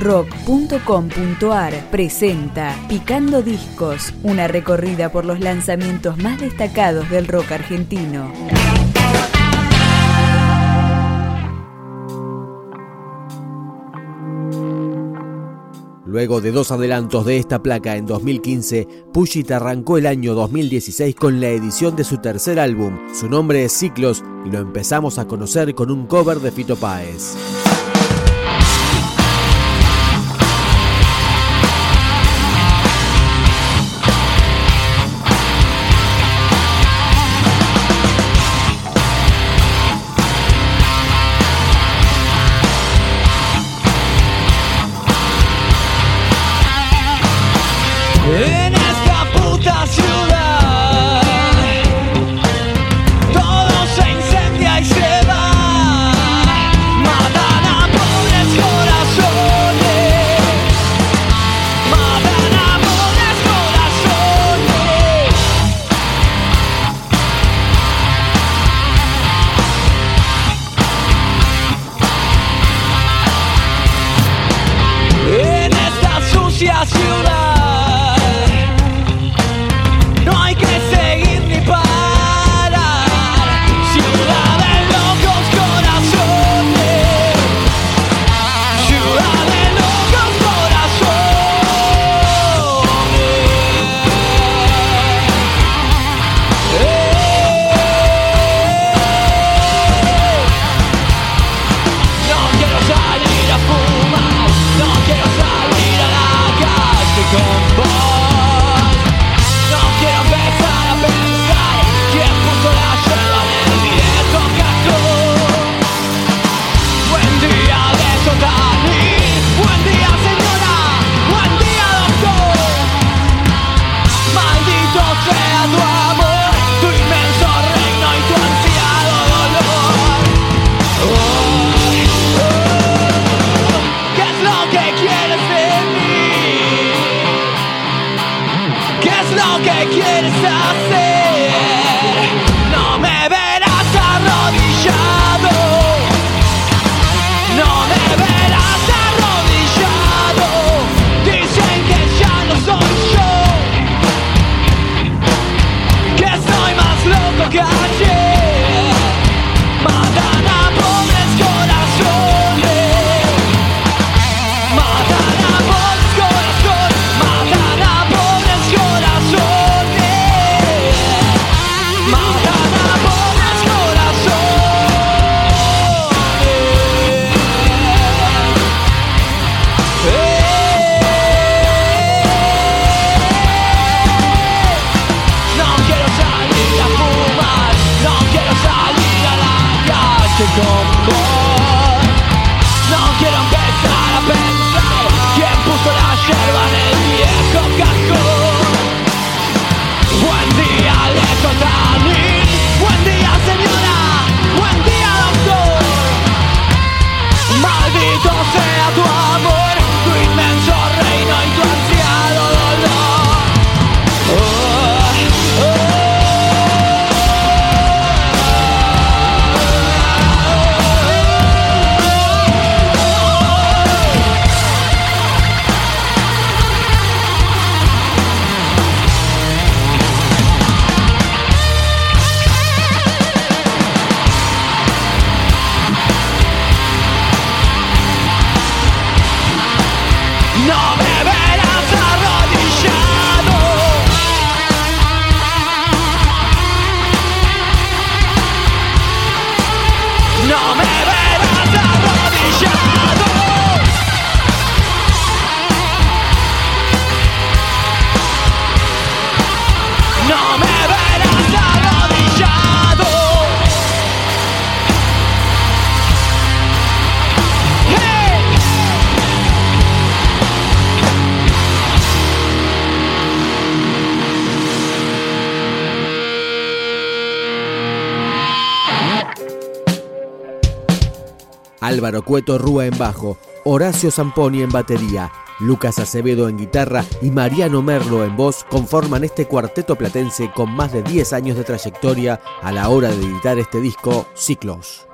rock.com.ar presenta Picando Discos, una recorrida por los lanzamientos más destacados del rock argentino. Luego de dos adelantos de esta placa en 2015, Pushit arrancó el año 2016 con la edición de su tercer álbum. Su nombre es Ciclos y lo empezamos a conocer con un cover de Fito Páez. Álvaro Cueto Rúa en bajo, Horacio Zamponi en batería, Lucas Acevedo en guitarra y Mariano Merlo en voz conforman este cuarteto platense con más de 10 años de trayectoria a la hora de editar este disco, Ciclos.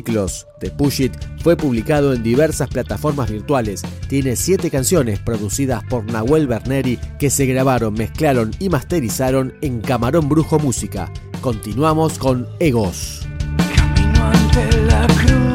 Ciclos de Push It fue publicado en diversas plataformas virtuales. Tiene siete canciones producidas por Nahuel Berneri que se grabaron, mezclaron y masterizaron en Camarón Brujo Música. Continuamos con Egos. Camino ante la cruz,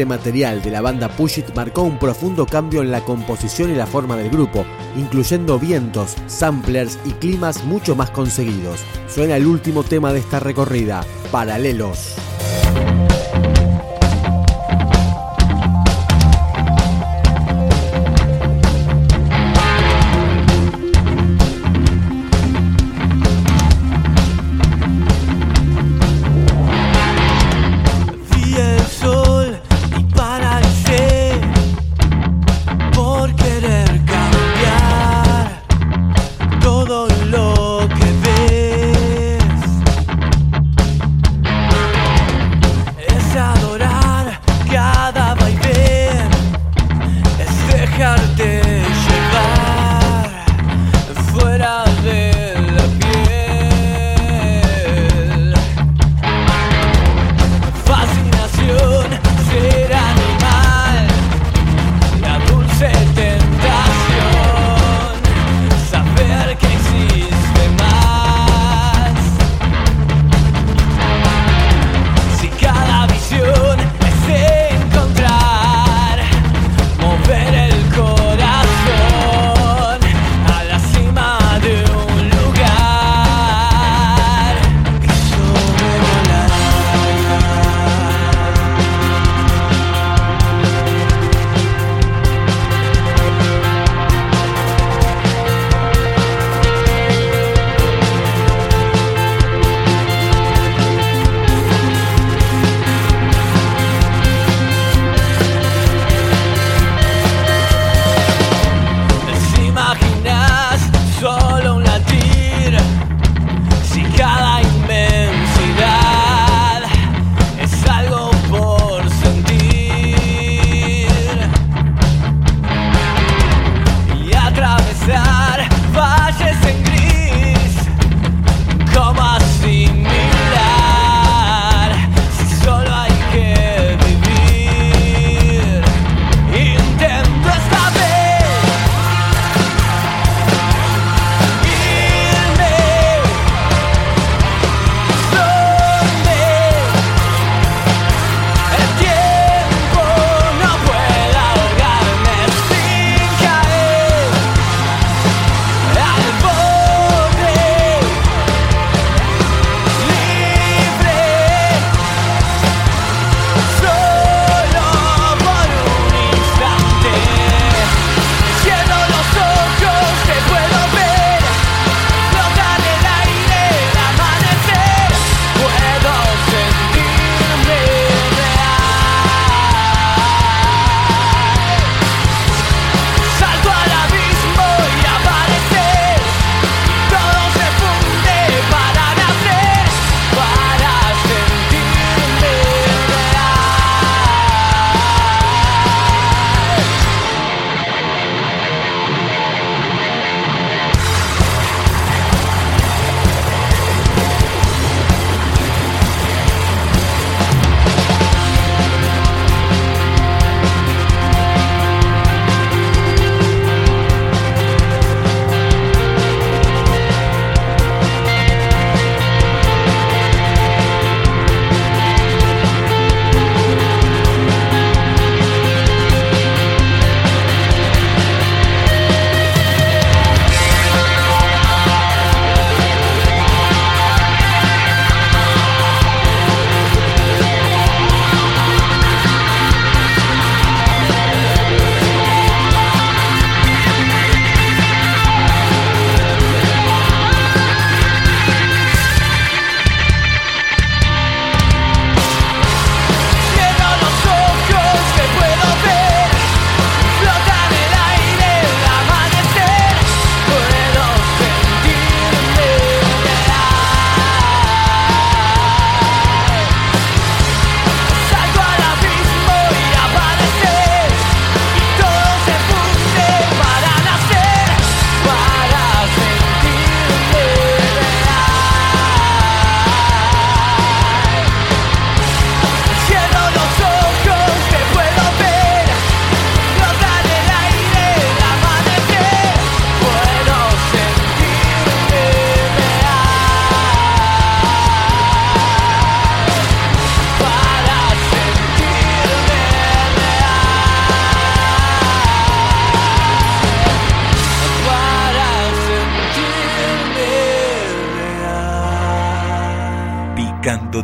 Este material de la banda Push It marcó un profundo cambio en la composición y la forma del grupo, incluyendo vientos, samplers y climas mucho más conseguidos. Suena el último tema de esta recorrida, Paralelos.